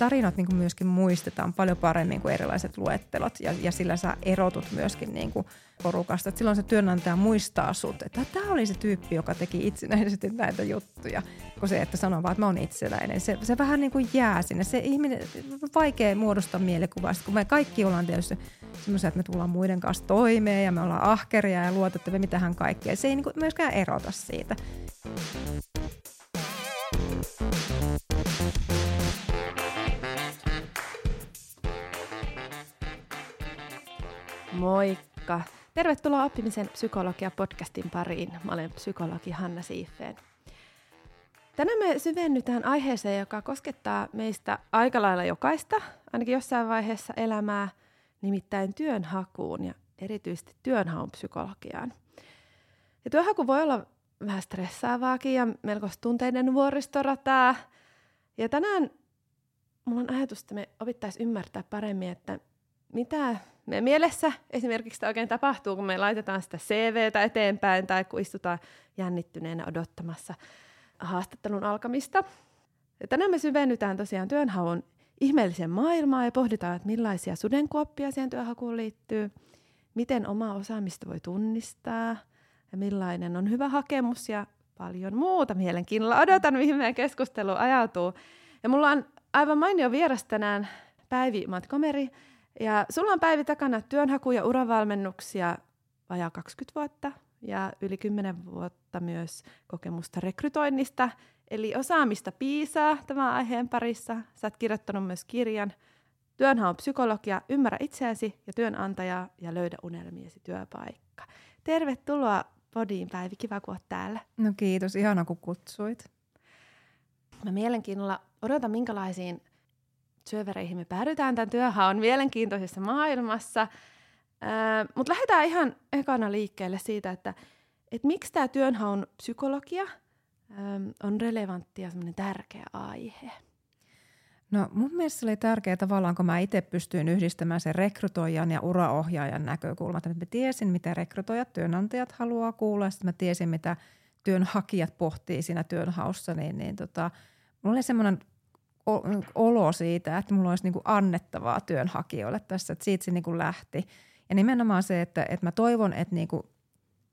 tarinat niin kuin myöskin muistetaan paljon paremmin kuin erilaiset luettelot ja, ja sillä sä erotut myöskin niin kuin porukasta. Et silloin se työnantaja muistaa sut, että tämä oli se tyyppi, joka teki itsenäisesti näitä juttuja, kun se, että sanoo vaan, että mä oon itsenäinen. Se, se vähän niin kuin jää sinne. Se ihminen, vaikea muodostaa mielikuvaa, kun me kaikki ollaan tietysti semmoisia, että me tullaan muiden kanssa toimeen ja me ollaan ahkeria ja luotettavia, mitähän kaikkea. Se ei niin kuin myöskään erota siitä. Moikka! Tervetuloa oppimisen psykologia-podcastin pariin. Mä olen psykologi Hanna Siiffeen. Tänään me syvennytään aiheeseen, joka koskettaa meistä aika lailla jokaista, ainakin jossain vaiheessa elämää, nimittäin työnhakuun ja erityisesti työnhaun psykologiaan. Ja työhaku voi olla vähän stressaavaakin ja melko tunteiden vuoristorataa. Ja tänään mulla on ajatus, että me opittaisiin ymmärtää paremmin, että mitä meidän mielessä esimerkiksi oikein tapahtuu, kun me laitetaan sitä CVtä eteenpäin tai kun istutaan jännittyneenä odottamassa haastattelun alkamista. Ja tänään me syvennytään tosiaan työnhaun ihmeelliseen maailmaan ja pohditaan, että millaisia sudenkuoppia siihen työhakuun liittyy, miten omaa osaamista voi tunnistaa ja millainen on hyvä hakemus ja paljon muuta mielenkiinnolla. Odotan, mihin meidän keskustelu ajautuu. Ja mulla on aivan mainio vieras tänään Päivi Matkomeri, ja sulla on Päivi takana työnhaku- ja uravalmennuksia vajaa 20 vuotta ja yli 10 vuotta myös kokemusta rekrytoinnista. Eli osaamista piisaa tämän aiheen parissa. Sä oot kirjoittanut myös kirjan Työnhaun psykologia, ymmärrä itseäsi ja työnantajaa ja löydä unelmiesi työpaikka. Tervetuloa Podiin Päivi, kiva kun oot täällä. No kiitos, ihana kun kutsuit. Mä mielenkiinnolla odotan minkälaisiin syövereihin me päädytään tämän työhaun mielenkiintoisessa maailmassa. Mutta lähdetään ihan ekana liikkeelle siitä, että et miksi tämä työnhaun psykologia ähm, on relevantti ja tärkeä aihe. No mun mielestä se oli tärkeää tavallaan, kun mä itse pystyin yhdistämään sen rekrytoijan ja uraohjaajan näkökulmat. Mä tiesin, mitä rekrytoijat, työnantajat haluaa kuulla, sitten mä tiesin, mitä työnhakijat pohtii siinä työnhaussa, niin, niin tota, mulla oli semmoinen olo siitä, että mulla olisi niin kuin annettavaa työnhakijoille tässä, että siitä se niin kuin lähti. Ja nimenomaan se, että, että mä toivon, että niin kuin,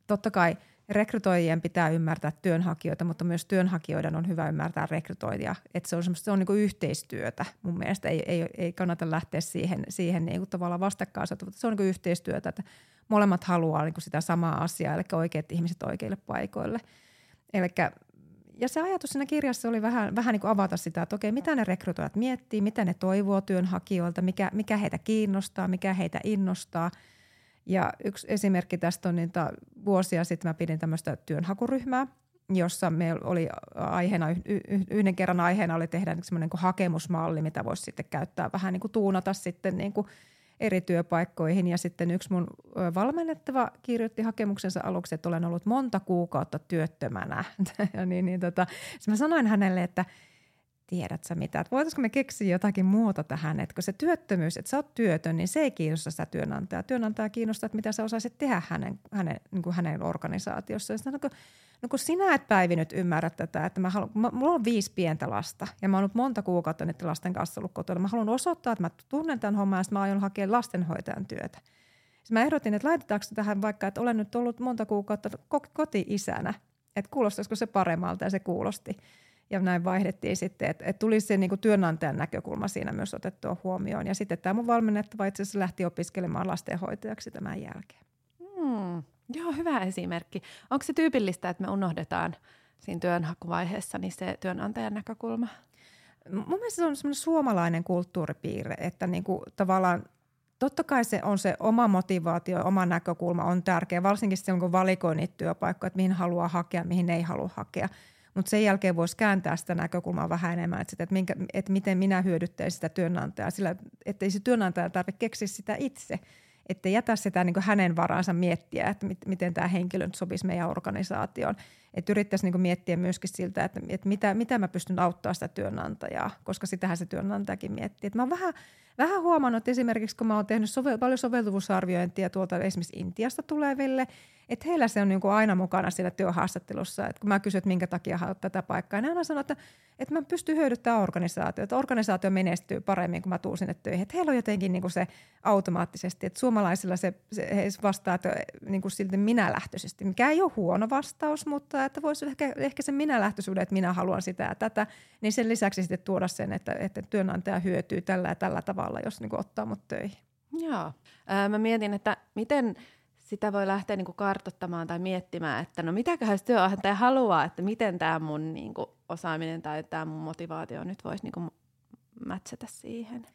totta kai rekrytoijien pitää ymmärtää työnhakijoita, mutta myös työnhakijoiden on hyvä ymmärtää rekrytoijia. Että se on, se on niin kuin yhteistyötä. Mun mielestä ei, ei, ei kannata lähteä siihen, siihen niin kuin tavallaan vastakkain, mutta se on niin kuin yhteistyötä, että molemmat haluaa niin kuin sitä samaa asiaa, eli oikeat ihmiset oikeille paikoille. Eli ja se ajatus siinä kirjassa oli vähän, vähän niin kuin avata sitä, että okei, mitä ne rekrytoijat miettii, mitä ne toivoo työnhakijoilta, mikä, mikä heitä kiinnostaa, mikä heitä innostaa. Ja yksi esimerkki tästä on, niin vuosia sitten mä pidin tämmöistä työnhakuryhmää, jossa me oli aiheena, yhden kerran aiheena oli tehdä semmoinen hakemusmalli, mitä voisi sitten käyttää vähän niin kuin tuunata sitten niin kuin – eri työpaikkoihin. Ja sitten yksi mun valmennettava kirjoitti hakemuksensa aluksi, että olen ollut monta kuukautta työttömänä. ja niin, niin tota, mä sanoin hänelle, että tiedät sä mitä, että voitaisiko me keksiä jotakin muuta tähän, että kun se työttömyys, että sä oot työtön, niin se ei kiinnosta sitä työnantajaa. Työnantaja kiinnostaa, että mitä sä osaisit tehdä hänen, hänen, niin kuin hänen organisaatiossaan. Sitten, no, no kun sinä et Päivi nyt ymmärrä tätä, että mä haluan, mä, mulla on viisi pientä lasta ja mä oon ollut monta kuukautta niiden lasten kanssa ollut kotona. Mä haluan osoittaa, että mä tunnen tämän homman ja mä aion hakea lastenhoitajan työtä. Sitten mä ehdotin, että laitetaanko tähän vaikka, että olen nyt ollut monta kuukautta koti-isänä, että kuulostaisiko se paremmalta ja se kuulosti. Ja näin vaihdettiin sitten, että, että tuli se niin kuin työnantajan näkökulma siinä myös otettua huomioon. Ja sitten tämä mun valmennettava itse asiassa lähti opiskelemaan lastenhoitajaksi tämän jälkeen. Hmm. Joo, hyvä esimerkki. Onko se tyypillistä, että me unohdetaan siinä työnhakuvaiheessa niin se työnantajan näkökulma? Mun mielestä se on semmoinen suomalainen kulttuuripiirre, että niin kuin tavallaan totta kai se on se oma motivaatio, oma näkökulma on tärkeä, varsinkin silloin kun valikoi niitä työpaikkoja, että mihin haluaa hakea, mihin ei halua hakea. Mutta sen jälkeen voisi kääntää sitä näkökulmaa vähän enemmän, että, sitä, että, minkä, että miten minä hyödyttäisin sitä työnantajaa, sillä että ei se työnantaja tarvitse keksiä sitä itse – että jätä sitä niin hänen varaansa miettiä, että mit, miten tämä henkilö nyt sopisi meidän organisaatioon. Että yrittäisi niin miettiä myöskin siltä, että, että mitä, mitä mä pystyn auttaa sitä työnantajaa, koska sitähän se työnantajakin miettii. Että mä oon vähän – vähän huomannut, että esimerkiksi kun mä oon tehnyt sovel- paljon soveltuvuusarviointia tuolta esimerkiksi Intiasta tuleville, että heillä se on niin kuin aina mukana siinä työhaastattelussa. Että kun mä kysyn, että minkä takia haluat tätä paikkaa, niin aina sanoo, että, että mä pystyn hyödyttämään organisaatiota. Että organisaatio menestyy paremmin, kun mä tuun sinne töihin. Että heillä on jotenkin niin kuin se automaattisesti, että suomalaisilla se, se he vastaa että niin kuin silti minälähtöisesti, mikä ei ole huono vastaus, mutta että voisi ehkä, ehkä se minälähtöisyyden, että minä haluan sitä ja tätä, niin sen lisäksi sitten tuoda sen, että, että työnantaja hyötyy tällä ja tällä tavalla, jos niin ottaa mut töihin. Joo. Ää, mä mietin, että miten sitä voi lähteä niin kuin kartottamaan tai miettimään, että no mitäköhän työantaja haluaa, että miten tämä mun niin kuin, osaaminen tai tämä mun motivaatio nyt voisi niin kuin, mätsätä siihen.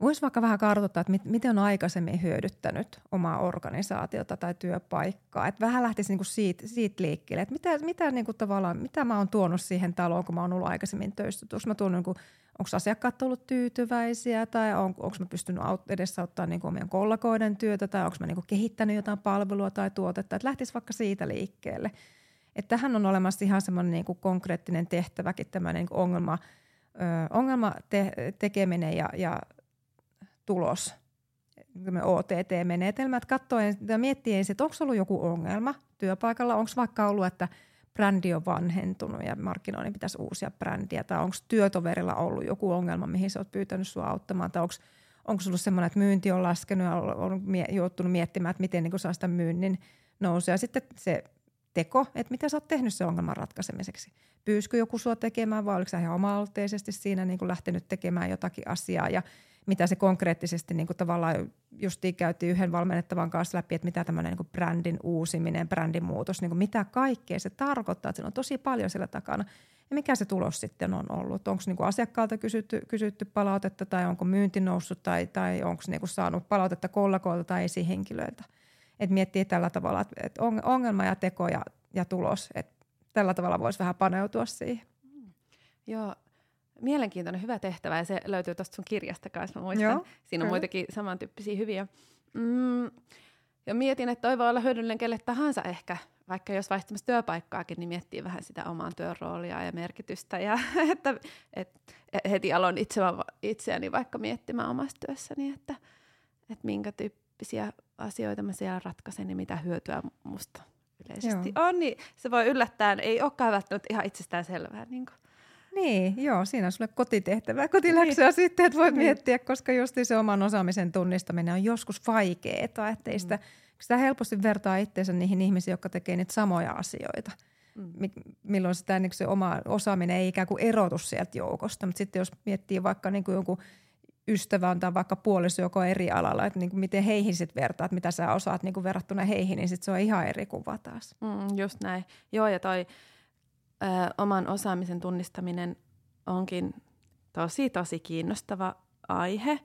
Voisi vaikka vähän kartoittaa, että miten on aikaisemmin hyödyttänyt omaa organisaatiota tai työpaikkaa. Että vähän lähtisi niinku siitä, siitä liikkeelle, että mitä, mitä, niinku tavallaan, mitä mä oon tuonut siihen taloon, kun mä oon ollut aikaisemmin töissä. Onko mä tuonut, niinku, onko asiakkaat ollut tyytyväisiä tai on, onko mä pystynyt edesauttaa niinku omien kollegoiden työtä tai onko mä niinku kehittänyt jotain palvelua tai tuotetta. Että lähtisi vaikka siitä liikkeelle. Että tähän on olemassa ihan semmoinen niinku konkreettinen tehtäväkin, tämmöinen niinku ongelma, ongelma te, tekeminen ja, ja tulos, OTT-menetelmät, katsoen ja miettiä ensin, että onko ollut joku ongelma työpaikalla, onko vaikka ollut, että brändi on vanhentunut ja markkinoinnin pitäisi uusia brändiä, tai onko työtoverilla ollut joku ongelma, mihin sä oot pyytänyt sua auttamaan, tai onko onko semmoinen, että myynti on laskenut ja on joutunut miettimään, että miten niin saa sitä myynnin nousua. Ja sitten se teko, että mitä sä oot tehnyt sen ongelman ratkaisemiseksi. Pyyskö joku sua tekemään vai oliko sä ihan oma siinä niin kuin lähtenyt tekemään jotakin asiaa ja mitä se konkreettisesti niin kuin tavallaan justiin käytiin yhden valmennettavan kanssa läpi, että mitä tämmöinen niin brändin uusiminen, brändin muutos, niin kuin mitä kaikkea se tarkoittaa, että siinä on tosi paljon siellä takana. Ja mikä se tulos sitten on ollut? Onko niin asiakkaalta kysytty, kysytty palautetta tai onko myynti noussut tai, tai onko niin saanut palautetta kollegoilta tai esihenkilöiltä? Että miettii tällä tavalla, että ongelma ja teko ja, ja tulos, että tällä tavalla voisi vähän paneutua siihen. Mm. Joo, mielenkiintoinen, hyvä tehtävä ja se löytyy tuosta sun kirjasta kanssa, mä muistan. Joo, Siinä on kyllä. muitakin samantyyppisiä hyviä. Mm, ja mietin, että toi voi olla hyödyllinen kelle tahansa ehkä, vaikka jos vaihtamassa työpaikkaakin, niin miettii vähän sitä omaa työn roolia ja merkitystä. Ja että, et, heti aloin itse, itseäni vaikka miettimään omassa työssäni, että, että minkä tyyppisiä asioita mä siellä ratkaisen ja mitä hyötyä musta yleisesti Joo. on. Niin se voi yllättää, ei olekaan välttämättä ihan itsestään selvää. Niin kuin niin, joo, siinä on sulle kotitehtävää, kotiläksyä niin. sitten, että voit niin. miettiä, koska just se oman osaamisen tunnistaminen on joskus vaikeaa, että mm. sitä, sitä helposti vertaa itseensä niihin ihmisiin, jotka tekee niitä samoja asioita. Mm. Milloin sitä niin se oma osaaminen ei ikään kuin erotu sieltä joukosta, mutta sitten jos miettii vaikka niin kuin jonkun ystävä on tai vaikka puoliso joko eri alalla, että niin kuin miten heihin sitten vertaat, mitä sä osaat niin kuin verrattuna heihin, niin sitten se on ihan eri kuva taas. Mm, just näin. Joo, ja toi ö, oman osaamisen tunnistaminen onkin tosi, tosi kiinnostava aihe.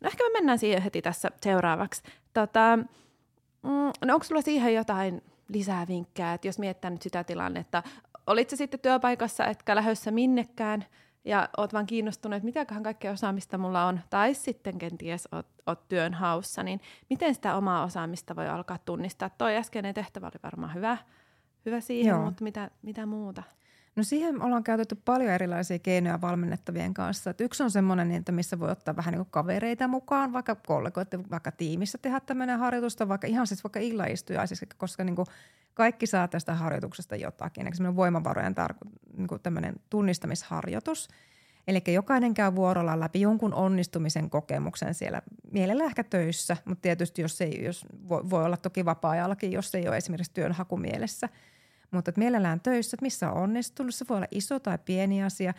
No ehkä me mennään siihen heti tässä seuraavaksi. Tota, mm, no onko sulla siihen jotain lisää vinkkejä, että jos miettää nyt sitä tilannetta, olit se sitten työpaikassa, etkä lähdössä minnekään, ja oot vaan kiinnostunut, että mitäköhän kaikkea osaamista mulla on, tai sitten kenties oot, oot työn haussa, niin miten sitä omaa osaamista voi alkaa tunnistaa? Toi äskeinen tehtävä oli varmaan hyvä, hyvä siihen, Joo. mutta mitä, mitä muuta? No siihen ollaan käytetty paljon erilaisia keinoja valmennettavien kanssa. Et yksi on semmoinen, että missä voi ottaa vähän niin kavereita mukaan, vaikka kollegoiden, vaikka tiimissä tehdä tämmöinen harjoitusta, vaikka ihan siis vaikka illaistujaisissa, koska niin kuin kaikki saa tästä harjoituksesta jotakin. Eli semmoinen voimavarojen tar- niin kuin tämmöinen tunnistamisharjoitus. Eli jokainen käy vuorolla läpi jonkun onnistumisen kokemuksen siellä, mielellä ehkä töissä, mutta tietysti jos ei, jos voi, voi olla toki vapaa-ajallakin, jos ei ole esimerkiksi työnhakumielessä – mutta että mielellään töissä, että missä on onnistunut. Se voi olla iso tai pieni asia.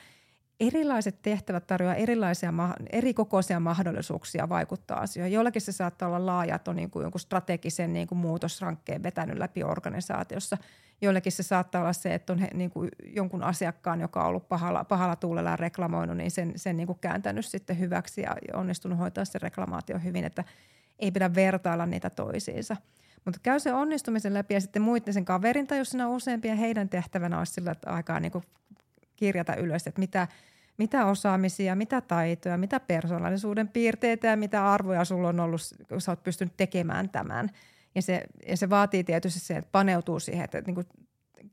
Erilaiset tehtävät tarjoavat erilaisia, eri kokoisia mahdollisuuksia vaikuttaa asioihin. Jollakin se saattaa olla laaja, että on niin kuin jonkun strategisen niin kuin muutosrankkeen vetänyt läpi organisaatiossa. Joillekin se saattaa olla se, että on he, niin kuin jonkun asiakkaan, joka on ollut pahalla, pahalla tuulella ja reklamoinut, niin sen, sen niin kuin kääntänyt sitten hyväksi ja onnistunut hoitaa se reklamaatio hyvin, että ei pidä vertailla niitä toisiinsa – mutta käy se onnistumisen läpi ja sitten muiden sen kaverin tai jos siinä on useampia, heidän tehtävänä olisi sillä aikaa niin kirjata ylös, että mitä, mitä osaamisia, mitä taitoja, mitä persoonallisuuden piirteitä ja mitä arvoja sulla on ollut, kun sä oot pystynyt tekemään tämän. Ja se, ja se vaatii tietysti se, että paneutuu siihen, että niin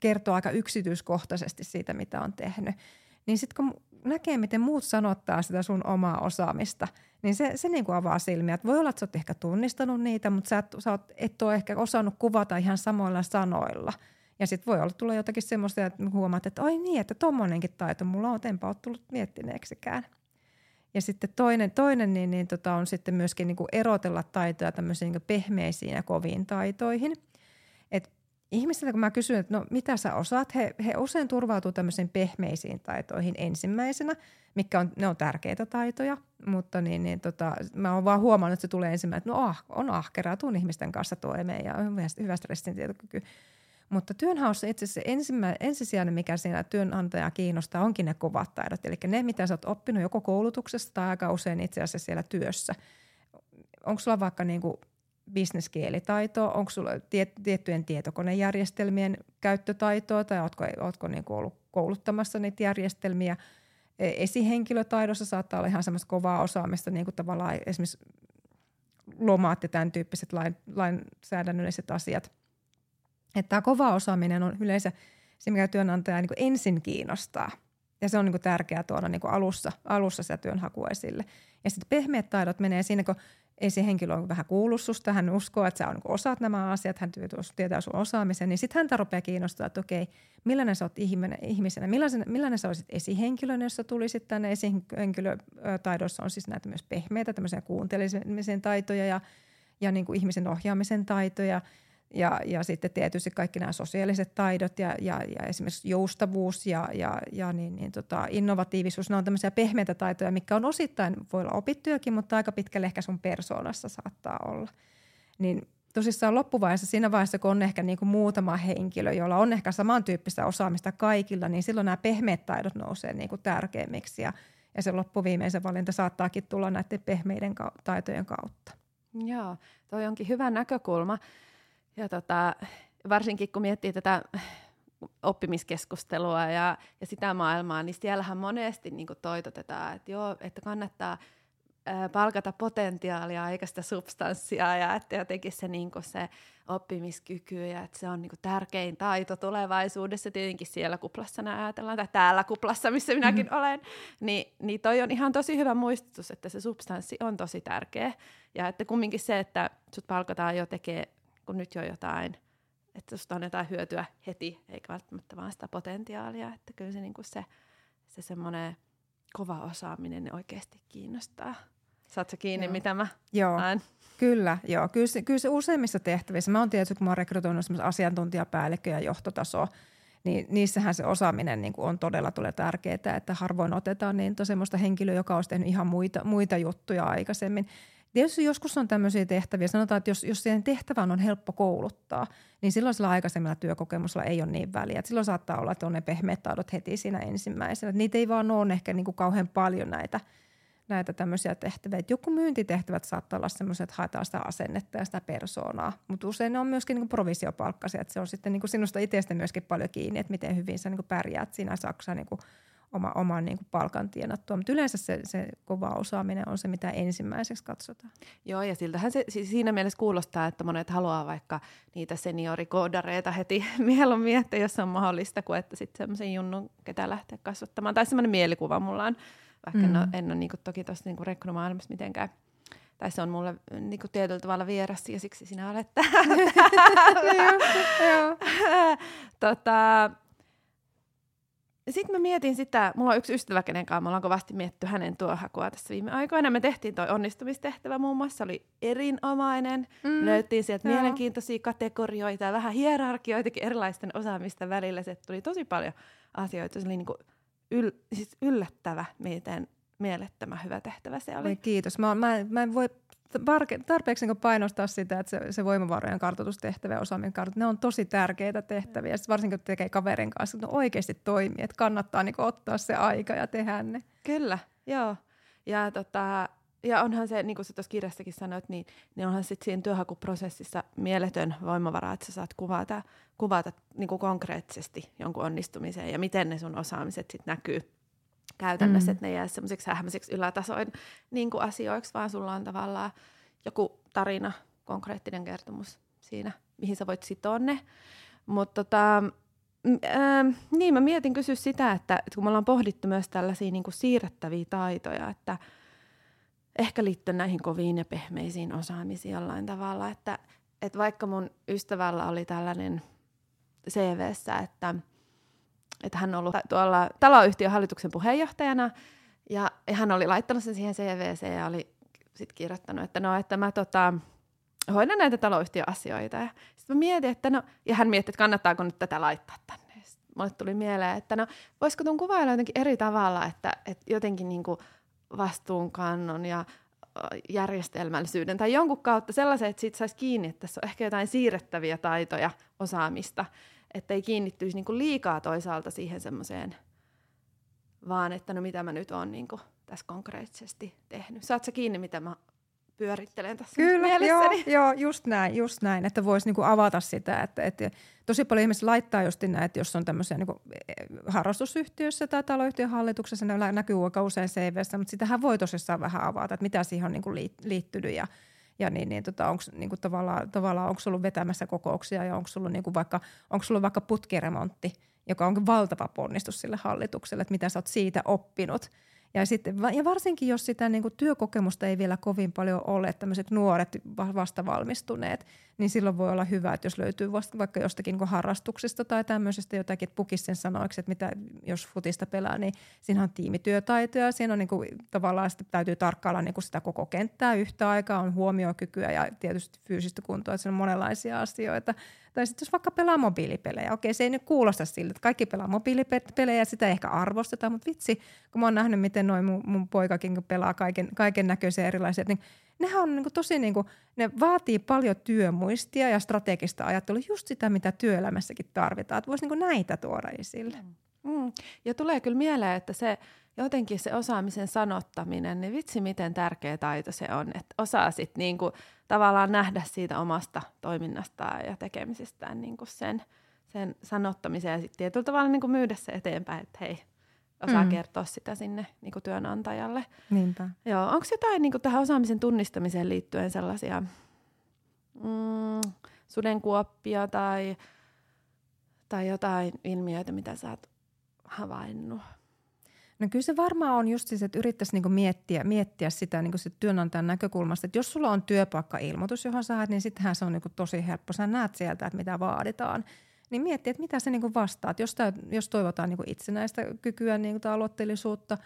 kertoo aika yksityiskohtaisesti siitä, mitä on tehnyt. Niin sitten kun näkee, miten muut sanottaa sitä sun omaa osaamista, niin se, se niin kuin avaa silmiä. Et voi olla, että sä oot ehkä tunnistanut niitä, mutta sä et, sä oot, et ole ehkä osannut kuvata ihan samoilla sanoilla. Ja sitten voi olla tulla jotakin semmoista, että huomaat, että oi niin, että tommonenkin taito mulla on, enpä ole tullut miettineeksikään. Ja sitten toinen, toinen niin, niin tota on sitten myöskin niin kuin erotella taitoja tämmöisiin niin pehmeisiin ja koviin taitoihin. Et ihmisiltä kun mä kysyn, että no mitä sä osaat, he, he usein turvautuu tämmöisiin pehmeisiin taitoihin ensimmäisenä, mikä on, ne on tärkeitä taitoja, mutta niin, niin tota, mä oon vaan huomannut, että se tulee ensimmäisenä, että no ah, on ahkeraa, tuun ihmisten kanssa toimeen ja hyvä, hyvä stressin tietokyky. Mutta työnhaussa itse asiassa ensimmä, ensisijainen, mikä siinä työnantaja kiinnostaa, onkin ne kovat taidot. Eli ne, mitä sä oot oppinut joko koulutuksessa tai aika usein itse asiassa siellä työssä. Onko sulla vaikka niin kuin bisneskielitaitoa, onko sulla tiet, tiettyjen tietokonejärjestelmien käyttötaitoa tai ootko, ootko niin kuin ollut kouluttamassa niitä järjestelmiä. E, esihenkilötaidossa saattaa olla ihan semmoista kovaa osaamista, niin kuin tavallaan esimerkiksi lomaat ja tämän tyyppiset lain, lainsäädännölliset asiat – että tämä kova osaaminen on yleensä se, mikä työnantaja niin ensin kiinnostaa. Ja se on niin tärkeää tuoda niin alussa, alussa sitä työnhakua esille. Ja sitten pehmeät taidot menee siinä, kun esihenkilö on vähän kuullut susta, hän uskoo, että sä on, niin osaat nämä asiat, hän tietää sun osaamisen, niin sitten häntä rupeaa kiinnostaa, että okei, millainen sä oot ihminen, ihmisenä, millainen, millainen sä olisit esihenkilönä, jos sä tulisit tänne esihenkilötaidoissa? On siis näitä myös pehmeitä, tämmöisiä kuuntelemisen taitoja ja, ja niin kuin ihmisen ohjaamisen taitoja – ja, ja sitten tietysti kaikki nämä sosiaaliset taidot ja, ja, ja esimerkiksi joustavuus ja, ja, ja niin, niin tota, innovatiivisuus, ne on tämmöisiä pehmeitä taitoja, mikä on osittain, voi olla opittujakin, mutta aika pitkälle ehkä sun persoonassa saattaa olla. Niin tosissaan loppuvaiheessa, siinä vaiheessa, kun on ehkä niin kuin muutama henkilö, jolla on ehkä samantyyppistä osaamista kaikilla, niin silloin nämä pehmeät taidot nousee niin kuin tärkeimmiksi ja, ja se loppuviimeisen valinta saattaakin tulla näiden pehmeiden taitojen kautta. Joo, toi onkin hyvä näkökulma. Ja tota, varsinkin kun miettii tätä oppimiskeskustelua ja, ja sitä maailmaa, niin siellähän monesti niin toitotetaan, että joo, että kannattaa ää, palkata potentiaalia eikä sitä substanssia ja että jotenkin se, niin se oppimiskyky ja että se on niin tärkein taito tulevaisuudessa, tietenkin siellä kuplassa ajatellaan, tai täällä kuplassa, missä minäkin mm. olen, niin, niin toi on ihan tosi hyvä muistutus, että se substanssi on tosi tärkeä ja että kumminkin se, että sut palkataan jo tekee kun nyt jo jotain, että susta on jotain hyötyä heti, eikä välttämättä vaan sitä potentiaalia, että kyllä se, niin kuin se, se semmoinen kova osaaminen oikeasti kiinnostaa. Saatko kiinni, joo. mitä mä joo. näen? Kyllä, joo. Kyllä se, kyllä se useimmissa tehtävissä, mä oon tietysti, kun mä oon rekrytoinut asiantuntijapäällikkö ja johtotaso, niin niissähän se osaaminen niin kuin on todella tulee tärkeää, että harvoin otetaan niin semmoista henkilöä, joka olisi tehnyt ihan muita, muita juttuja aikaisemmin. Tietysti joskus on tämmöisiä tehtäviä. Sanotaan, että jos, jos siihen tehtävään on helppo kouluttaa, niin silloin sillä aikaisemmalla työkokemuksella ei ole niin väliä. Et silloin saattaa olla, että on ne pehmeät taidot heti siinä ensimmäisenä. Et niitä ei vaan ole ehkä niin kuin kauhean paljon näitä, näitä tämmöisiä tehtäviä. Et joku myyntitehtävät saattaa olla semmoiset, että haetaan sitä asennetta ja sitä persoonaa. Mutta usein ne on myöskin niin provisiopalkkaisia. Et se on sitten niin kuin sinusta itsestä myöskin paljon kiinni, että miten hyvin sä niin kuin pärjäät siinä saksa niin oma, oman niin kuin palkan tienattua. Mutta yleensä se, se kova osaaminen on se, mitä ensimmäiseksi katsotaan. Joo, ja siltähän se siinä mielessä kuulostaa, että monet haluaa vaikka niitä seniorikoodareita heti mieluummin, että jos on mahdollista, kuin että sitten semmoisen junnun, ketä lähteä kasvattamaan. Tai semmoinen mielikuva mulla on, vaikka mm. en ole, en ole niin kuin, toki tuossa niin rekrynomaailmassa mitenkään tai se on mulle niin kuin tietyllä tavalla vieras ja siksi sinä olet täällä. tota, sitten mä mietin sitä, mulla on yksi ystävä, kenen kanssa me ollaan kovasti mietitty hänen tuohakua tässä viime aikoina. Me tehtiin toi onnistumistehtävä muun muassa, oli erinomainen. Mm. Löyttiin sieltä Joo. mielenkiintoisia kategorioita ja vähän hierarkioitakin erilaisten osaamisten välillä. Se tuli tosi paljon asioita. Se oli niin kuin yl, siis yllättävä, miten mielettömän hyvä tehtävä se oli. Kiitos. Mä, mä, mä en voi tarpeeksi niin painostaa sitä, että se, se voimavarojen kartoitustehtävä ja osaaminen kartoitus, ne on tosi tärkeitä tehtäviä. Sitten varsinkin kun tekee kaverin kanssa, että ne oikeasti toimii, että kannattaa niin ottaa se aika ja tehdä ne. Kyllä, joo. Ja, tota, ja onhan se, niin kuin sä tuossa kirjassakin sanoit, niin, niin onhan sitten siinä työhakuprosessissa mieletön voimavara, että sä saat kuvata, kuvata niin kuin konkreettisesti jonkun onnistumiseen ja miten ne sun osaamiset sitten näkyy käytännössä, mm. että ne jää semmoiseksi hämmäiseksi ylätasoin niin kuin asioiksi, vaan sulla on tavallaan joku tarina, konkreettinen kertomus siinä, mihin sä voit sitoa ne. Mutta tota, ähm, niin, mä mietin kysyä sitä, että, että kun me ollaan pohdittu myös tällaisia niin kuin siirrettäviä taitoja, että ehkä liittyen näihin koviin ja pehmeisiin osaamisiin jollain tavalla, että, että vaikka mun ystävällä oli tällainen CVssä, että, että hän on ollut tuolla taloyhtiön hallituksen puheenjohtajana ja hän oli laittanut sen siihen CVC ja oli sitten kirjoittanut, että no, että mä tota, hoidan näitä taloyhtiöasioita. Ja sitten mä mietin, että no, ja hän mietti, että kannattaako nyt tätä laittaa tänne. Mulle tuli mieleen, että no, voisiko tuon kuvailla jotenkin eri tavalla, että, että jotenkin niin kuin vastuunkannon ja järjestelmällisyyden tai jonkun kautta sellaisen, että siitä saisi kiinni, että tässä on ehkä jotain siirrettäviä taitoja, osaamista, että ei kiinnittyisi niin kuin liikaa toisaalta siihen semmoiseen, vaan että no mitä mä nyt oon niin kuin tässä konkreettisesti tehnyt. Saat sä kiinni, mitä mä pyörittelen tässä Kyllä, joo, joo, just näin, just näin, että voisi niinku avata sitä, että, että tosi paljon ihmiset laittaa just näin, että jos on tämmöisiä niinku eh, harrastusyhtiössä tai taloyhtiön hallituksessa, ne näkyy aika usein CVssä, mutta sitähän voi tosissaan vähän avata, että mitä siihen on niinku liittynyt ja, ja niin, niin tota, onko niinku tavallaan, tavallaan onko ollut vetämässä kokouksia ja onko ollut niinku vaikka, onko ollut vaikka putkiremontti, joka on valtava ponnistus sille hallitukselle, että mitä sä oot siitä oppinut – ja, sitten, ja varsinkin, jos sitä niin kuin työkokemusta ei vielä kovin paljon ole, tämmöiset nuoret vastavalmistuneet, niin silloin voi olla hyvä, että jos löytyy vasta, vaikka jostakin niin harrastuksesta tai tämmöisestä jotakin, että pukisi sen sanoiksi, että mitä, jos futista pelaa, niin siinä on tiimityötaitoja, siinä on niin kuin, tavallaan sitä täytyy tarkkailla niin kuin sitä koko kenttää yhtä aikaa, on huomiokykyä ja tietysti fyysistä kuntoa, että siinä on monenlaisia asioita. Tai sitten jos vaikka pelaa mobiilipelejä, okei se ei nyt kuulosta siltä, että kaikki pelaa mobiilipelejä, sitä ehkä arvosteta, mutta vitsi, kun mä oon nähnyt, miten noin mun, mun poikakin pelaa kaiken, kaiken näköisiä erilaisia, niin nehän on niin kuin tosi, niin kuin, ne vaatii paljon työmuistia ja strategista ajattelua, just sitä, mitä työelämässäkin tarvitaan, että voisi niin näitä tuoda esille. Mm. mm. Ja tulee kyllä mieleen, että se jotenkin se osaamisen sanottaminen, niin vitsi miten tärkeä taito se on, että osaa sitten niinku tavallaan nähdä siitä omasta toiminnastaan ja tekemisestään niinku sen, sen sanottamisen ja sitten tietyllä tavalla niinku myydä se eteenpäin, että hei, osaa mm. kertoa sitä sinne niinku työnantajalle. Niinpä. Joo, onko jotain niinku tähän osaamisen tunnistamiseen liittyen sellaisia mm, sudenkuoppia tai, tai jotain ilmiöitä, mitä sä oot havainnut? No kyllä se varmaan on just siis, että yrittäisi niinku miettiä, miettiä sitä niinku sit työnantajan näkökulmasta, että jos sulla on työpaikka-ilmoitus, johon sä haet, niin sittenhän se on niinku tosi helppo. Sä näet sieltä, että mitä vaaditaan. Niin miettiä, että mitä se niinku vastaat. Jos, tää, jos toivotaan niinku itsenäistä kykyä niinku tai aloitteellisuutta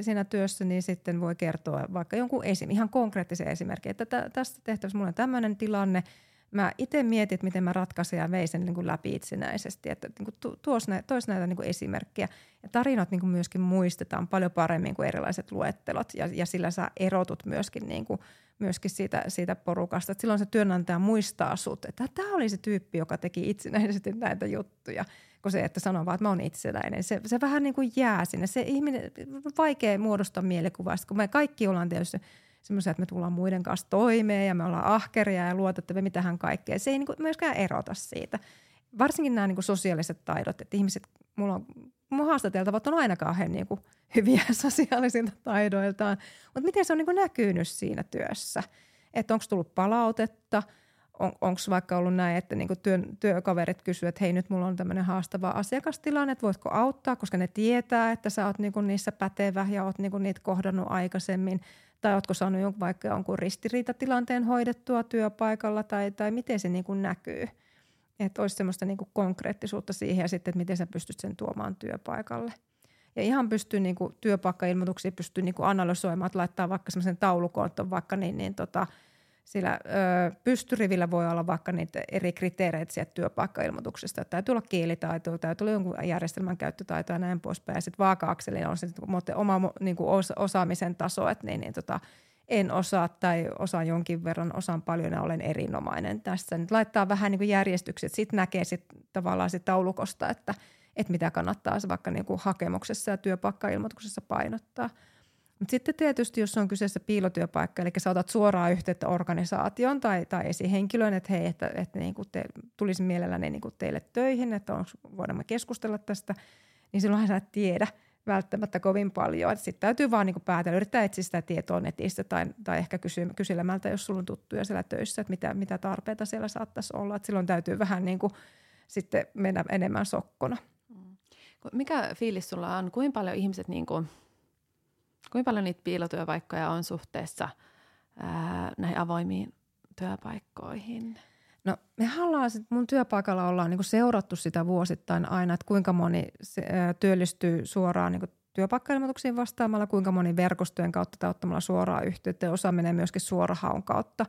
siinä työssä, niin sitten voi kertoa vaikka jonkun esim, ihan konkreettisen esimerkin, että tä, tästä tehtävässä mulla on tämmöinen tilanne – mä itse mietin, että miten mä ratkaisin ja vein sen niin kuin läpi itsenäisesti. Että niin kuin tuos näitä, tois näitä niin kuin esimerkkejä. Ja tarinat niin kuin myöskin muistetaan paljon paremmin kuin erilaiset luettelot ja, ja sillä sä erotut myöskin, niin kuin, myöskin siitä, siitä porukasta. Että silloin se työnantaja muistaa sut, että tämä oli se tyyppi, joka teki itsenäisesti näitä juttuja. Kun se, että sanoo vaan, että mä oon itsenäinen. Se, se vähän niin kuin jää sinne. Se ihminen, vaikea muodostaa mielikuvaa, kun me kaikki ollaan tietysti – semmoisia, että me tullaan muiden kanssa toimeen ja me ollaan ahkeria ja luotettavia, mitähän kaikkea. Se ei niin kuin myöskään erota siitä. Varsinkin nämä niin kuin sosiaaliset taidot, että ihmiset, mulla on, mun haastateltavat on aina kauhean niin kuin hyviä sosiaalisilta taidoiltaan, mutta miten se on niin kuin näkynyt siinä työssä? Että onko tullut palautetta, on, onko vaikka ollut näin, että niinku työn, työkaverit kysyvät, että hei nyt mulla on tämmöinen haastava asiakastilanne, että voitko auttaa, koska ne tietää, että sä oot niinku niissä pätevä ja oot niinku niitä kohdannut aikaisemmin – tai oletko saanut jonkun, vaikka jonkun ristiriitatilanteen hoidettua työpaikalla tai, tai miten se niin kuin näkyy. Että olisi semmoista niin kuin konkreettisuutta siihen ja sitten, että miten sä pystyt sen tuomaan työpaikalle. Ja ihan pystyy niin kuin työpaikkailmoituksia pystyy niin kuin analysoimaan, että laittaa vaikka semmoisen taulukon, että on vaikka niin, niin tota, sillä ö, pystyrivillä voi olla vaikka niitä eri kriteereitä sieltä työpaikkailmoituksesta. Täytyy olla kielitaito, täytyy olla jonkun järjestelmän käyttötaito ja näin poispäin. Ja sitten vaaka-akseli on se oma niin kuin osaamisen taso, että niin, niin tota, en osaa tai osaan jonkin verran, osaan paljon ja olen erinomainen tässä. Nyt laittaa vähän niin kuin järjestykset, sitten näkee sit tavallaan sit taulukosta, että, että mitä kannattaa vaikka niin kuin hakemuksessa ja työpaikkailmoituksessa painottaa – mutta sitten tietysti, jos on kyseessä piilotyöpaikka, eli sä otat suoraan yhteyttä organisaation tai, tai esihenkilöön, että hei, että, että niin kuin te, tulisi mielelläni niin kuin teille töihin, että onko, voidaan keskustella tästä, niin silloinhan sä et tiedä välttämättä kovin paljon. Sitten täytyy vaan niin päätellä, yrittää etsiä sitä tietoa netistä tai, tai ehkä kysy, kyselemältä, jos sulla on tuttuja siellä töissä, että mitä, mitä tarpeita siellä saattaisi olla. Et silloin täytyy vähän niin kuin sitten mennä enemmän sokkona. Mm. Mikä fiilis sulla on? Kuinka paljon ihmiset, niin kuin, kuinka paljon niitä piilotyöpaikkoja on suhteessa ää, näihin avoimiin työpaikkoihin? No me ollaan, sit mun työpaikalla ollaan niin seurattu sitä vuosittain aina, että kuinka moni se, ää, työllistyy suoraan niin työpaikkailmoituksiin vastaamalla, kuinka moni verkostojen kautta tai ottamalla suoraa yhteyttä ja osa menee myöskin suorahaun kautta.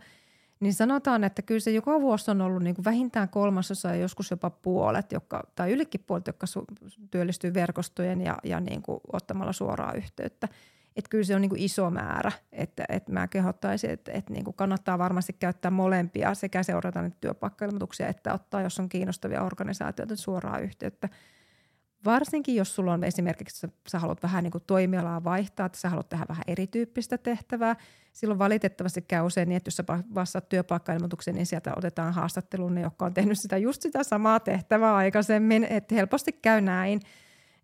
Niin sanotaan, että kyllä se joka vuosi on ollut niin kuin vähintään kolmasosa ja joskus jopa puolet, jotka, tai ylikin puolet, jotka su- työllistyy verkostojen ja, ja niin kuin ottamalla suoraa yhteyttä. Että kyllä se on niin kuin iso määrä, että, että mä kehottaisin, että, että niin kuin kannattaa varmasti käyttää molempia sekä seurata niitä työpaikkailmoituksia että ottaa, jos on kiinnostavia organisaatioita, suoraa yhteyttä – Varsinkin jos sulla on esimerkiksi, sä haluat vähän niin kuin toimialaa vaihtaa, että sä haluat tehdä vähän erityyppistä tehtävää. Silloin valitettavasti käy usein niin, että jos sä vastaat työpaikkailmoitukseen, niin sieltä otetaan haastatteluun ne, jotka on tehnyt sitä just sitä samaa tehtävää aikaisemmin. Että helposti käy näin.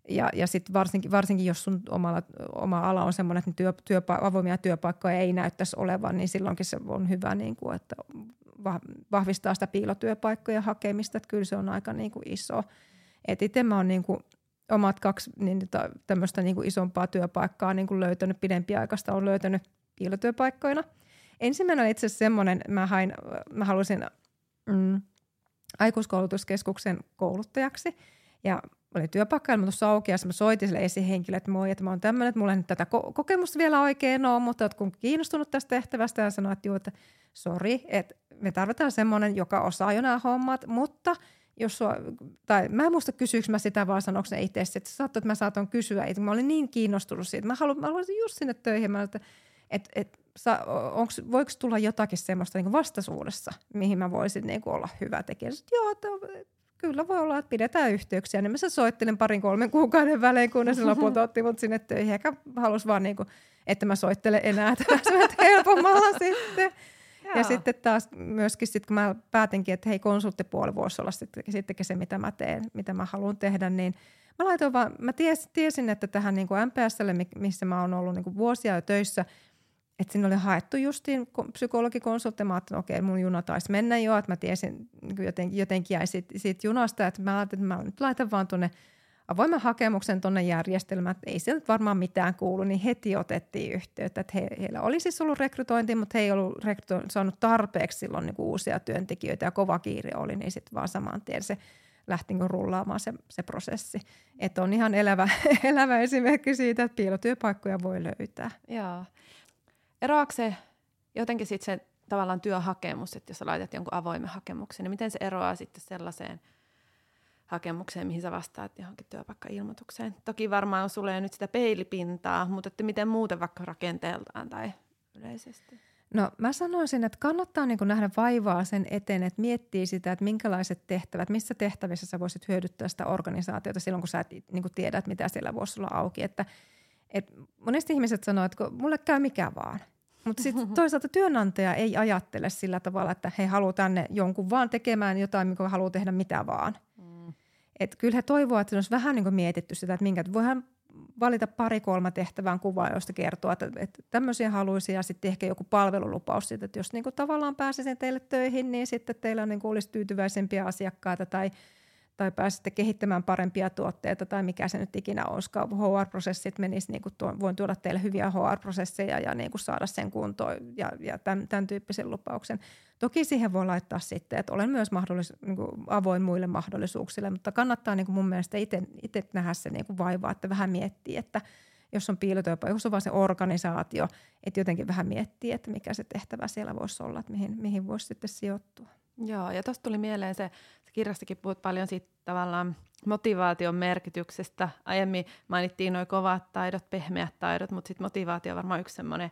Ja, ja sitten varsinkin, varsinkin, jos sun omalla, oma ala on sellainen, että työ, työpa- avoimia työpaikkoja ei näyttäisi olevan, niin silloinkin se on hyvä, niin kuin, että vahvistaa sitä piilotyöpaikkoja hakemista. Että kyllä se on aika niin kuin iso – itse mä oon niinku omat kaksi niin, tämmöistä niinku isompaa työpaikkaa niinku löytänyt pidempiaikaista, on löytänyt piilotyöpaikkoina. Ensimmäinen itse asiassa semmoinen, mä, hain, mä halusin mm, aikuiskoulutuskeskuksen kouluttajaksi ja oli työpaikkailmoitus auki ja mä soitin sille esihenkilölle, että moi, että mä oon tämmöinen, että mulla ei nyt tätä ko- kokemusta vielä oikein ole, mutta oot kun kiinnostunut tästä tehtävästä ja sanoin, että juu, että sori, että me tarvitaan semmoinen, joka osaa jo nämä hommat, mutta – jos sua, tai mä en muista kysyykö mä sitä vaan sanoiko ne itse, että saattoi, että mä saatoin kysyä, että mä olin niin kiinnostunut siitä. Mä, haluan, mä haluaisin just sinne töihin, mä että et, et, onks, voiko tulla jotakin semmoista niin vastaisuudessa, mihin mä voisin niin olla hyvä tekijä. Sitten, joo, että, kyllä voi olla, että pidetään yhteyksiä. Niin mä se soittelin parin kolmen kuukauden välein, kun se lopulta otti mut sinne töihin. Eikä halus vaan, niin kuin, että mä soittelen enää, että helpommalla sitten. Ja sitten taas myöskin, sit, kun mä päätinkin, että hei konsulttipuoli voisi olla sitten, sittenkin se, mitä mä teen, mitä mä haluan tehdä, niin mä laitoin vaan, mä ties, tiesin, että tähän niin kuin MPSlle, missä mä oon ollut niin kuin vuosia jo töissä, että sinne oli haettu justiin psykologikonsultti. Mä ajattelin, okei, mun juna taisi mennä jo, että mä tiesin, niin jotenkin, jotenkin jäi siitä, siitä junasta, että mä ajattelin, että mä nyt laitan vaan tuonne avoimen hakemuksen tuonne järjestelmään, että ei sieltä varmaan mitään kuulu, niin heti otettiin yhteyttä. Että he, heillä oli siis ollut rekrytointi, mutta he ei ollut rekryto- saanut tarpeeksi silloin niin uusia työntekijöitä ja kova kiire oli, niin sitten vaan saman tien se lähti niin rullaamaan se, se prosessi. Että on ihan elävä, elävä esimerkki siitä, että piilotyöpaikkoja voi löytää. Joo. Eroako se jotenkin sitten se tavallaan työhakemus, että jos sä laitat jonkun avoimen hakemuksen, niin miten se eroaa sitten sellaiseen – hakemukseen, mihin sä vastaat johonkin työpaikkailmoitukseen. Toki varmaan on sulle nyt sitä peilipintaa, mutta että miten muuten vaikka rakenteeltaan tai yleisesti? No mä sanoisin, että kannattaa niin nähdä vaivaa sen eteen, että miettii sitä, että minkälaiset tehtävät, missä tehtävissä sä voisit hyödyttää sitä organisaatiota silloin, kun sä et niin tiedä, että mitä siellä voisi olla auki. Että, et monesti ihmiset sanoo, että mulle käy mikä vaan. Mutta sitten toisaalta työnantaja ei ajattele sillä tavalla, että he haluaa tänne jonkun vaan tekemään jotain, mikä haluaa tehdä mitä vaan. Et kyllä he toivovat, että olisi vähän niin mietitty sitä, että minkä, voihan valita pari-kolme tehtävään kuvaa, joista kertoo, että, että tämmöisiä haluaisi ja sitten ehkä joku palvelulupaus siitä, että jos niin kuin tavallaan pääsisin teille töihin, niin sitten teillä niin kuin olisi tyytyväisempiä asiakkaita tai – tai pääsette kehittämään parempia tuotteita tai mikä se nyt ikinä olisikaan. HR-prosessit menis, niin kuin tuo, voin tuoda teille hyviä HR-prosesseja ja niin kuin saada sen kuntoon ja, ja tämän, tämän tyyppisen lupauksen. Toki siihen voi laittaa sitten, että olen myös mahdollis, niin kuin avoin muille mahdollisuuksille, mutta kannattaa niin kuin mun mielestä itse nähdä se niin kuin vaivaa, että vähän miettii, että jos on piilotyöpaikka, jos on vaan se organisaatio, että jotenkin vähän miettii, että mikä se tehtävä siellä voisi olla, että mihin, mihin voisi sitten sijoittua. Joo, ja tuosta tuli mieleen se, se kirjastakin puhut paljon siitä tavallaan motivaation merkityksestä. Aiemmin mainittiin nuo kovat taidot, pehmeät taidot, mutta sitten motivaatio on varmaan yksi semmoinen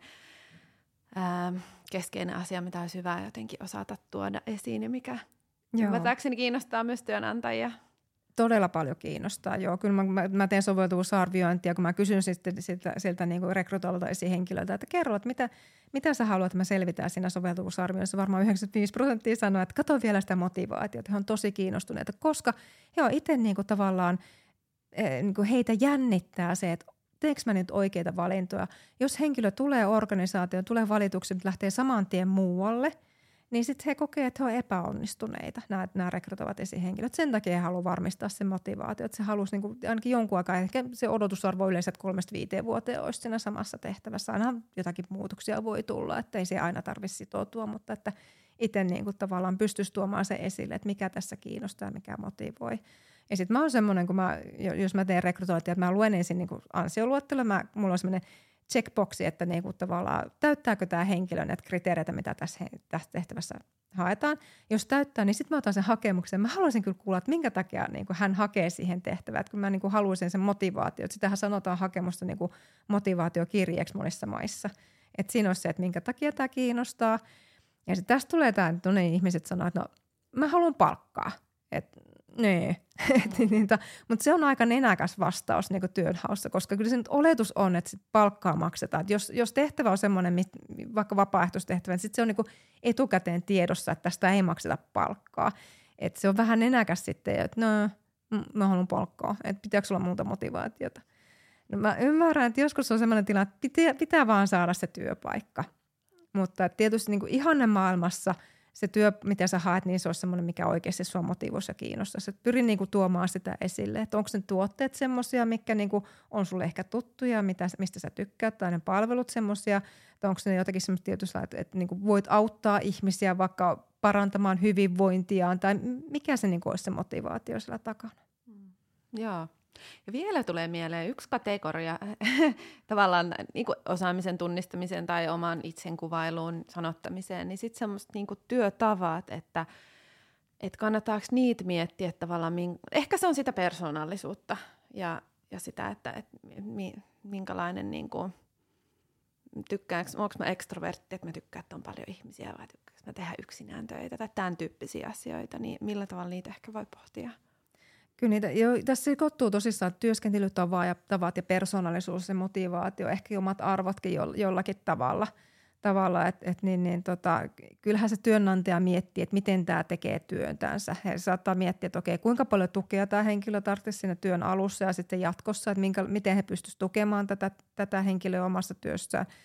keskeinen asia, mitä olisi hyvä jotenkin osata tuoda esiin ja mikä ymmärtääkseni kiinnostaa myös työnantajia todella paljon kiinnostaa. Joo, kyllä mä, mä teen soveltuvuusarviointia, kun mä kysyn sitten siltä, siltä niin rekrytoilta esihenkilöltä, että kerro, että mitä, mitä sä haluat, että mä selvitään siinä soveltuvuusarvioissa. Varmaan 95 prosenttia sanoo, että katso vielä sitä motivaatiota. He on tosi kiinnostuneita, koska he on itse niin kuin tavallaan, eh, niin kuin heitä jännittää se, että teekö mä nyt oikeita valintoja. Jos henkilö tulee organisaatioon, tulee valituksen, lähtee saman tien muualle – niin sitten he kokee, että he ovat epäonnistuneita, nämä, rekrytoivat esihenkilöt. Sen takia he haluavat varmistaa sen motivaatio, että se halusi niin kuin, ainakin jonkun aikaa, ehkä se odotusarvo yleensä, että kolmesta viiteen vuoteen olisi siinä samassa tehtävässä. Aina jotakin muutoksia voi tulla, että ei se aina tarvitse sitoutua, mutta että itse niin kuin tavallaan pystyisi tuomaan se esille, että mikä tässä kiinnostaa mikä motivoi. Ja sitten mä oon semmoinen, kun mä, jos mä teen rekrytointia, että mä luen ensin niin ansioluettelo, mä, mulla on semmoinen checkboxi, että niin kuin tavallaan täyttääkö tämä henkilö näitä kriteereitä, mitä tässä, tässä tehtävässä haetaan. Jos täyttää, niin sitten mä otan sen hakemuksen. Mä haluaisin kyllä kuulla, että minkä takia niin kuin hän hakee siihen tehtävään. Kun mä niin kuin haluaisin sen motivaatio. Sitähän sanotaan hakemusta niin kuin motivaatiokirjeeksi monissa maissa. Että siinä olisi se, että minkä takia tämä kiinnostaa. Ja sitten tästä tulee tämä, että no niin, ihmiset sanoo, että no mä haluan palkkaa. Että niin. Mm. mutta se on aika nenäkäs vastaus niin työnhaussa, koska kyllä se nyt oletus on, että sit palkkaa maksetaan. Et jos, jos tehtävä on semmoinen, vaikka vapaaehtoistehtävä, niin sit se on niin etukäteen tiedossa, että tästä ei makseta palkkaa. Et se on vähän nenäkäs sitten, että no, mä haluan palkkaa, että pitääkö olla muuta motivaatiota. No mä ymmärrän, että joskus on semmoinen tilanne, että pitää, pitää vaan saada se työpaikka. Mutta tietysti niin ihanne maailmassa – se työ, mitä sä haet, niin se olisi semmoinen, mikä oikeasti sua motivoisi ja kiinnostaisi. pyrin niin kuin tuomaan sitä esille, että onko ne tuotteet semmoisia, mikä niin kuin on sulle ehkä tuttuja, mitä, mistä sä tykkäät, tai ne palvelut semmoisia, tai onko ne jotakin semmoista tietysti, että, että niin kuin voit auttaa ihmisiä vaikka parantamaan hyvinvointiaan, tai mikä se niin kuin olisi se motivaatio siellä takana. Mm. Joo, ja vielä tulee mieleen yksi kategoria tavallaan niin kuin osaamisen tunnistamiseen tai oman itsenkuvailuun sanottamiseen, niin sitten semmoista niin työtavat, että että kannattaako niitä miettiä, että tavallaan, min, ehkä se on sitä persoonallisuutta ja, ja sitä, että et, mi, minkälainen niin kuin, onko mä ekstrovertti, että mä tykkään, että on paljon ihmisiä vai tykkäänkö mä tehdä yksinään töitä tai tämän tyyppisiä asioita, niin millä tavalla niitä ehkä voi pohtia? Kyllä niitä, jo, tässä sekoittuu tosissaan työskentelytavat ja, persoonallisuus ja motivaatio, ehkä omat arvotkin jo, jollakin tavalla. tavalla et, et niin, niin, tota, kyllähän se työnantaja miettii, että miten tämä tekee työntänsä. He saattaa miettiä, että okei, kuinka paljon tukea tämä henkilö tarvitsee siinä työn alussa ja sitten jatkossa, että minkä, miten he pystyisivät tukemaan tätä, tätä henkilöä omassa työssään –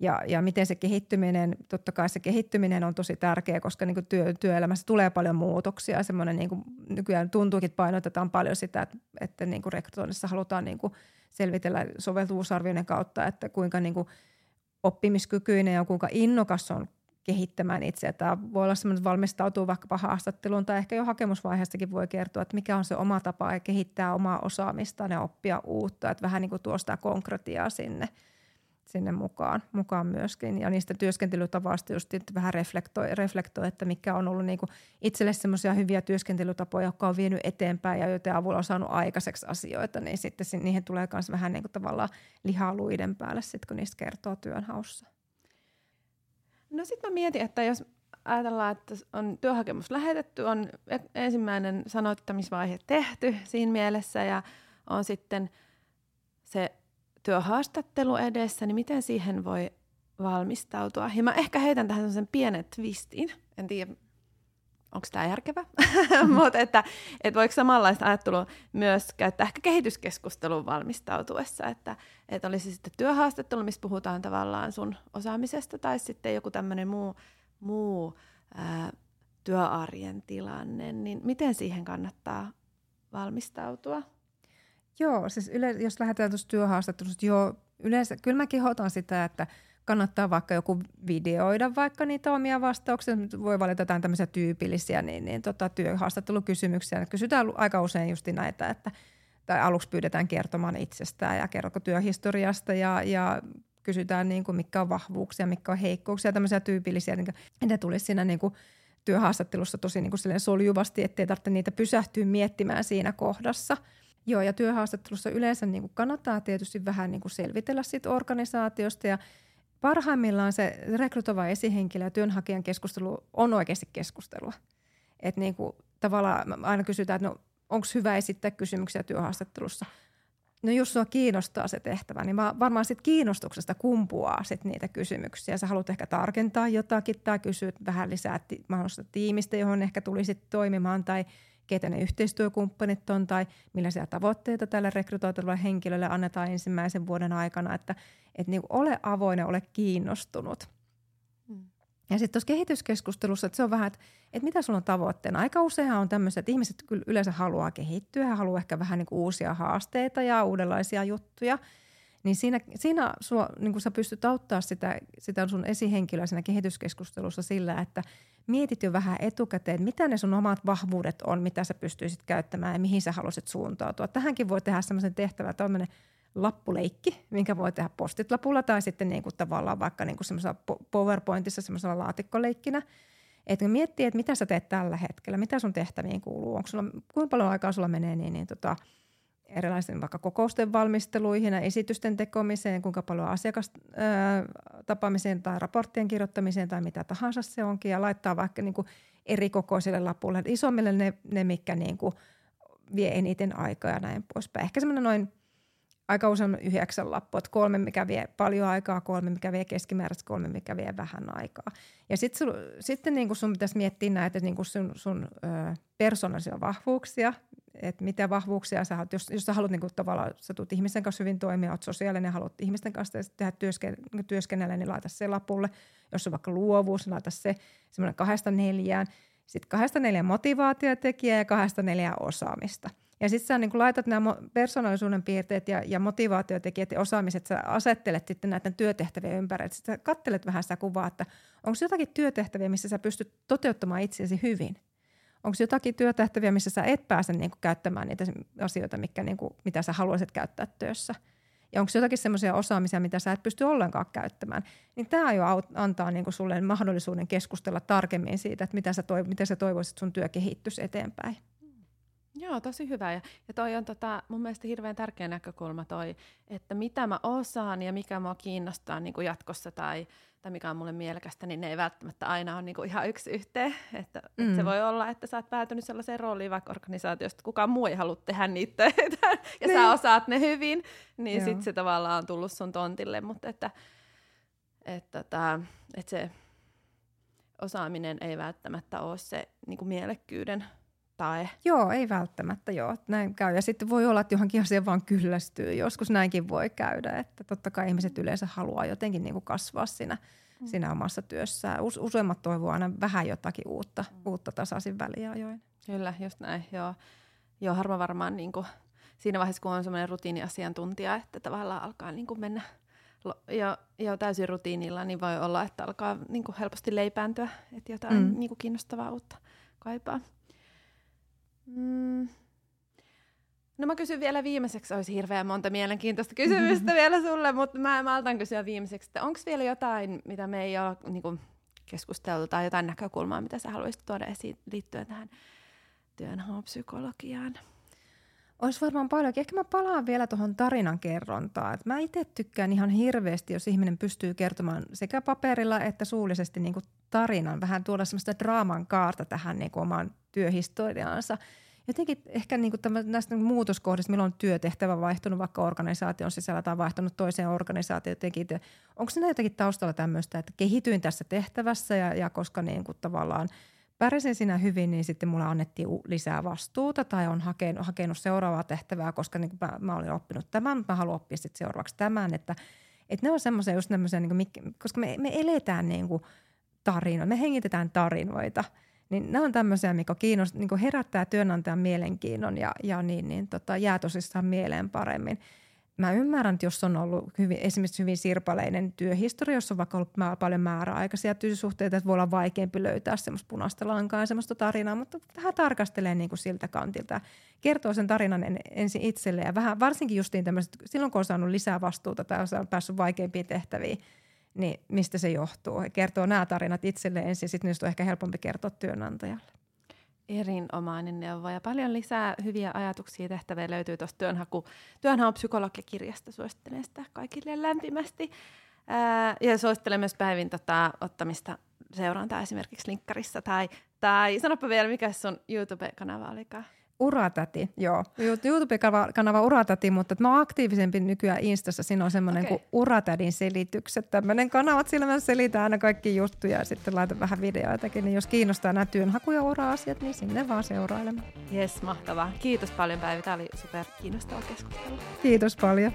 ja, ja miten se kehittyminen, totta kai se kehittyminen on tosi tärkeä, koska niin työ, työelämässä tulee paljon muutoksia. Semmoinen niin kuin nykyään tuntuukin, painotetaan paljon sitä, että, että niin kuin rekrytoinnissa halutaan niin kuin selvitellä soveltuvuusarvioiden kautta, että kuinka niin kuin oppimiskykyinen ja kuinka innokas on kehittämään itseä. Tämä voi olla semmoinen, että valmistautuu vaikkapa haastatteluun tai ehkä jo hakemusvaiheestakin voi kertoa, että mikä on se oma tapa ja kehittää omaa osaamistaan ja oppia uutta, että vähän niin kuin tuosta konkretiaa sinne – sinne mukaan, mukaan myöskin. Ja niistä työskentelytavoista just vähän reflektoi, reflektoi, että mikä on ollut niinku itselle semmoisia hyviä työskentelytapoja, jotka on vienyt eteenpäin ja joiden avulla on saanut aikaiseksi asioita, niin sitten niihin tulee myös vähän niinku tavallaan lihaa luiden päälle, sit, kun niistä kertoo työnhaussa. No sitten mä mietin, että jos ajatellaan, että on työhakemus lähetetty, on e-, ensimmäinen sanoittamisvaihe tehty siinä mielessä ja on sitten se työhaastattelu edessä, niin miten siihen voi valmistautua? Ja mä ehkä heitän tähän sellaisen pienen twistin. En tiedä, onko tämä järkevä, mutta että, että voiko samanlaista ajattelua myös käyttää ehkä kehityskeskustelun valmistautuessa, että, että olisi sitten työhaastattelu, missä puhutaan tavallaan sun osaamisesta, tai sitten joku tämmöinen muu, muu ää, työarjen tilanne, niin miten siihen kannattaa valmistautua? Joo, siis yle, jos lähdetään tuosta työhaastattelusta, joo, yleensä kyllä mä kehotan sitä, että kannattaa vaikka joku videoida vaikka niitä omia vastauksia. Voi valita jotain tämmöisiä tyypillisiä niin, niin tota, työhaastattelukysymyksiä. Kysytään aika usein justi näitä, että tai aluksi pyydetään kertomaan itsestään ja kerroko työhistoriasta ja, ja kysytään niin kuin, mitkä on vahvuuksia, mitkä on heikkouksia, tämmöisiä tyypillisiä. Niin ne tulisi siinä niin kuin työhaastattelussa tosi niin kuin soljuvasti, ettei tarvitse niitä pysähtyä miettimään siinä kohdassa – Joo, ja työhaastattelussa yleensä niin kuin kannattaa tietysti vähän niin kuin selvitellä siitä organisaatiosta ja parhaimmillaan se rekrytova esihenkilö ja työnhakijan keskustelu on oikeasti keskustelua. Et niin kuin, tavallaan aina kysytään, että no, onko hyvä esittää kysymyksiä työhaastattelussa. No jos sua kiinnostaa se tehtävä, niin varmaan sit kiinnostuksesta kumpuaa sit niitä kysymyksiä. Sä haluat ehkä tarkentaa jotakin tai kysyä vähän lisää mahdollista tiimistä, johon ehkä tulisit toimimaan tai – keitä ne yhteistyökumppanit on tai millaisia tavoitteita tälle rekrytoituvalle henkilölle annetaan ensimmäisen vuoden aikana, että, että niin ole avoin ja ole kiinnostunut. Hmm. Ja sitten tuossa kehityskeskustelussa, että se on vähän, että, että mitä sulla on tavoitteena. Aika useinhan on tämmöiset, että ihmiset kyllä yleensä haluaa kehittyä, he haluaa ehkä vähän niin kuin uusia haasteita ja uudenlaisia juttuja. Niin siinä, siinä sua, niin sä pystyt auttaa sitä, sitä sun esihenkilöä siinä kehityskeskustelussa sillä, että mietit jo vähän etukäteen, mitä ne sun omat vahvuudet on, mitä sä pystyisit käyttämään ja mihin sä haluaisit suuntautua. Tähänkin voi tehdä semmoisen tehtävän, että lappuleikki, minkä voi tehdä postit-lapulla tai sitten niin kuin tavallaan vaikka niin kuin semmoisella PowerPointissa semmoisella laatikkoleikkinä. Että miettii, että mitä sä teet tällä hetkellä, mitä sun tehtäviin kuuluu, onko sulla, kuinka paljon aikaa sulla menee niin, niin tota, erilaisten vaikka kokousten valmisteluihin ja esitysten tekomiseen, kuinka paljon asiakastapaamiseen tai raporttien kirjoittamiseen tai mitä tahansa se onkin ja laittaa vaikka niin kuin eri kokoisille lapuille, isommille ne, ne mikä niin kuin vie eniten aikaa ja näin poispäin. Ehkä semmoinen noin aika usein yhdeksän lappua, että kolme, mikä vie paljon aikaa, kolme, mikä vie keskimääräistä, kolme, mikä vie vähän aikaa. Ja sit sul, sitten niin sun pitäisi miettiä näitä niin sun, sun ö, persoonallisia vahvuuksia, että mitä vahvuuksia sä haluat, jos, jos sä haluat niin kuin, tavallaan, sä tulet ihmisten kanssa hyvin toimia, olet sosiaalinen, haluat ihmisten kanssa tehdä työske, työskennellä, niin laita se lapulle. Jos on vaikka luovuus, niin laita se semmoinen kahdesta neljään. Sitten kahdesta neljään motivaatiotekijää ja kahdesta neljään osaamista – ja sitten sä niin kun laitat nämä persoonallisuuden piirteet ja, ja motivaatiotekijät ja osaamiset, sä asettelet sitten näiden työtehtävien ympärille. Sitten sä kattelet vähän sitä kuvaa, että onko jotakin työtehtäviä, missä sä pystyt toteuttamaan itseäsi hyvin. Onko jotakin työtehtäviä, missä sä et pääse niin käyttämään niitä asioita, mikä, niin kuin, mitä sä haluaisit käyttää työssä. Ja onko jotakin semmoisia osaamisia, mitä sä et pysty ollenkaan käyttämään. Niin tämä jo antaa niin sulle mahdollisuuden keskustella tarkemmin siitä, että mitä sä, toiv- miten sä toivoisit sun työ kehittyisi eteenpäin. Joo, tosi hyvä. Ja, ja toi on tota, mun mielestä hirveän tärkeä näkökulma toi, että mitä mä osaan ja mikä mua kiinnostaa niin kuin jatkossa tai, tai mikä on mulle mielekästä, niin ne ei välttämättä aina ole niin kuin ihan yksi yhteen. Että, mm. että se voi olla, että sä oot päätynyt sellaiseen rooliin vaikka organisaatiosta, että kukaan muu ei halua tehdä niitä töitä ja niin. sä osaat ne hyvin, niin sitten se tavallaan on tullut sun tontille. Mutta että, että, että, että se osaaminen ei välttämättä ole se niin kuin mielekkyyden – tae. Joo, ei välttämättä joo. Näin käy. Ja sitten voi olla, että johonkin asiaan vaan kyllästyy. Joskus näinkin voi käydä, että totta kai ihmiset yleensä haluaa jotenkin niin kuin kasvaa siinä, mm. siinä omassa työssään. Use, useimmat toivoo aina vähän jotakin uutta, mm. uutta tasaisin väliajoin. Kyllä, just näin. Joo, joo harva varmaan niin kuin siinä vaiheessa, kun on semmoinen rutiiniasiantuntija, että tavallaan alkaa niin kuin mennä jo, jo täysin rutiinilla, niin voi olla, että alkaa niin kuin helposti leipääntyä, että jotain mm. niin kuin kiinnostavaa uutta kaipaa. Mm. No mä kysyn vielä viimeiseksi, olisi hirveän monta mielenkiintoista kysymystä vielä sulle, mutta mä maltan kysyä viimeiseksi, että onko vielä jotain, mitä me ei ole niin kuin, keskusteltu tai jotain näkökulmaa, mitä sä haluaisit tuoda esiin liittyen tähän työnhaupsykologiaan? Olisi varmaan paljon. Ehkä mä palaan vielä tuohon tarinan kerrontaan. Et mä itse tykkään ihan hirveästi, jos ihminen pystyy kertomaan sekä paperilla että suullisesti niin tarinan, vähän tuoda semmoista draaman kaarta tähän niin kuin omaan työhistoriaansa. Jotenkin ehkä niin kuin tämä, näistä muutoskohdista, milloin on työtehtävä vaihtunut vaikka organisaation sisällä tai vaihtunut toiseen organisaatioon jotenkin. Onko siinä jotenkin taustalla tämmöistä, että kehityin tässä tehtävässä ja, ja koska niin tavallaan pärjäsin siinä hyvin, niin sitten mulle annettiin lisää vastuuta tai on hakenut, hakenut seuraavaa tehtävää, koska niin mä, mä olin oppinut tämän, mutta mä haluan oppia sitten seuraavaksi tämän. Että, että ne on semmoisia just tämmöisiä, niin kuin, koska me, me eletään niin kuin – tarinoita, me hengitetään tarinoita. Niin nämä on tämmöisiä, mikä kiinnost, niin herättää työnantajan mielenkiinnon ja, ja niin, niin tota, jää tosissaan mieleen paremmin. Mä ymmärrän, että jos on ollut hyvin, esimerkiksi hyvin sirpaleinen työhistoria, jossa on vaikka ollut paljon määräaikaisia työsuhteita, että voi olla vaikeampi löytää semmoista punaista lankaa ja semmoista tarinaa, mutta vähän tarkastelee niin kuin siltä kantilta. Kertoo sen tarinan en, ensin itselle ja vähän, varsinkin justiin tämmöiset, silloin kun on saanut lisää vastuuta tai on päässyt vaikeampiin tehtäviin, niin mistä se johtuu. Kertoo nämä tarinat itselle ensin, sitten niistä on ehkä helpompi kertoa työnantajalle. Erinomainen neuvo ja paljon lisää hyviä ajatuksia tehtäviä löytyy tuosta työnhaku, työnhaun psykologikirjasta. Suosittelen sitä kaikille lämpimästi. Ää, ja suosittelen myös päivin tota, ottamista seurantaa esimerkiksi linkkarissa. Tai, tai sanoppa vielä, mikä sun YouTube-kanava olikaan? Uratäti, joo. YouTube-kanava Uratäti, mutta mä oon aktiivisempi nykyään Instassa. Siinä on semmoinen okay. kuin Uratädin selitykset. Tämmöinen kanava, sillä mä selitän aina kaikki juttuja ja sitten laitan vähän videoitakin. Niin jos kiinnostaa nämä työnhaku- ja ura-asiat, niin sinne vaan seurailemaan. Jes, mahtavaa. Kiitos paljon Päivi. Tämä oli super kiinnostava keskustelu. Kiitos paljon.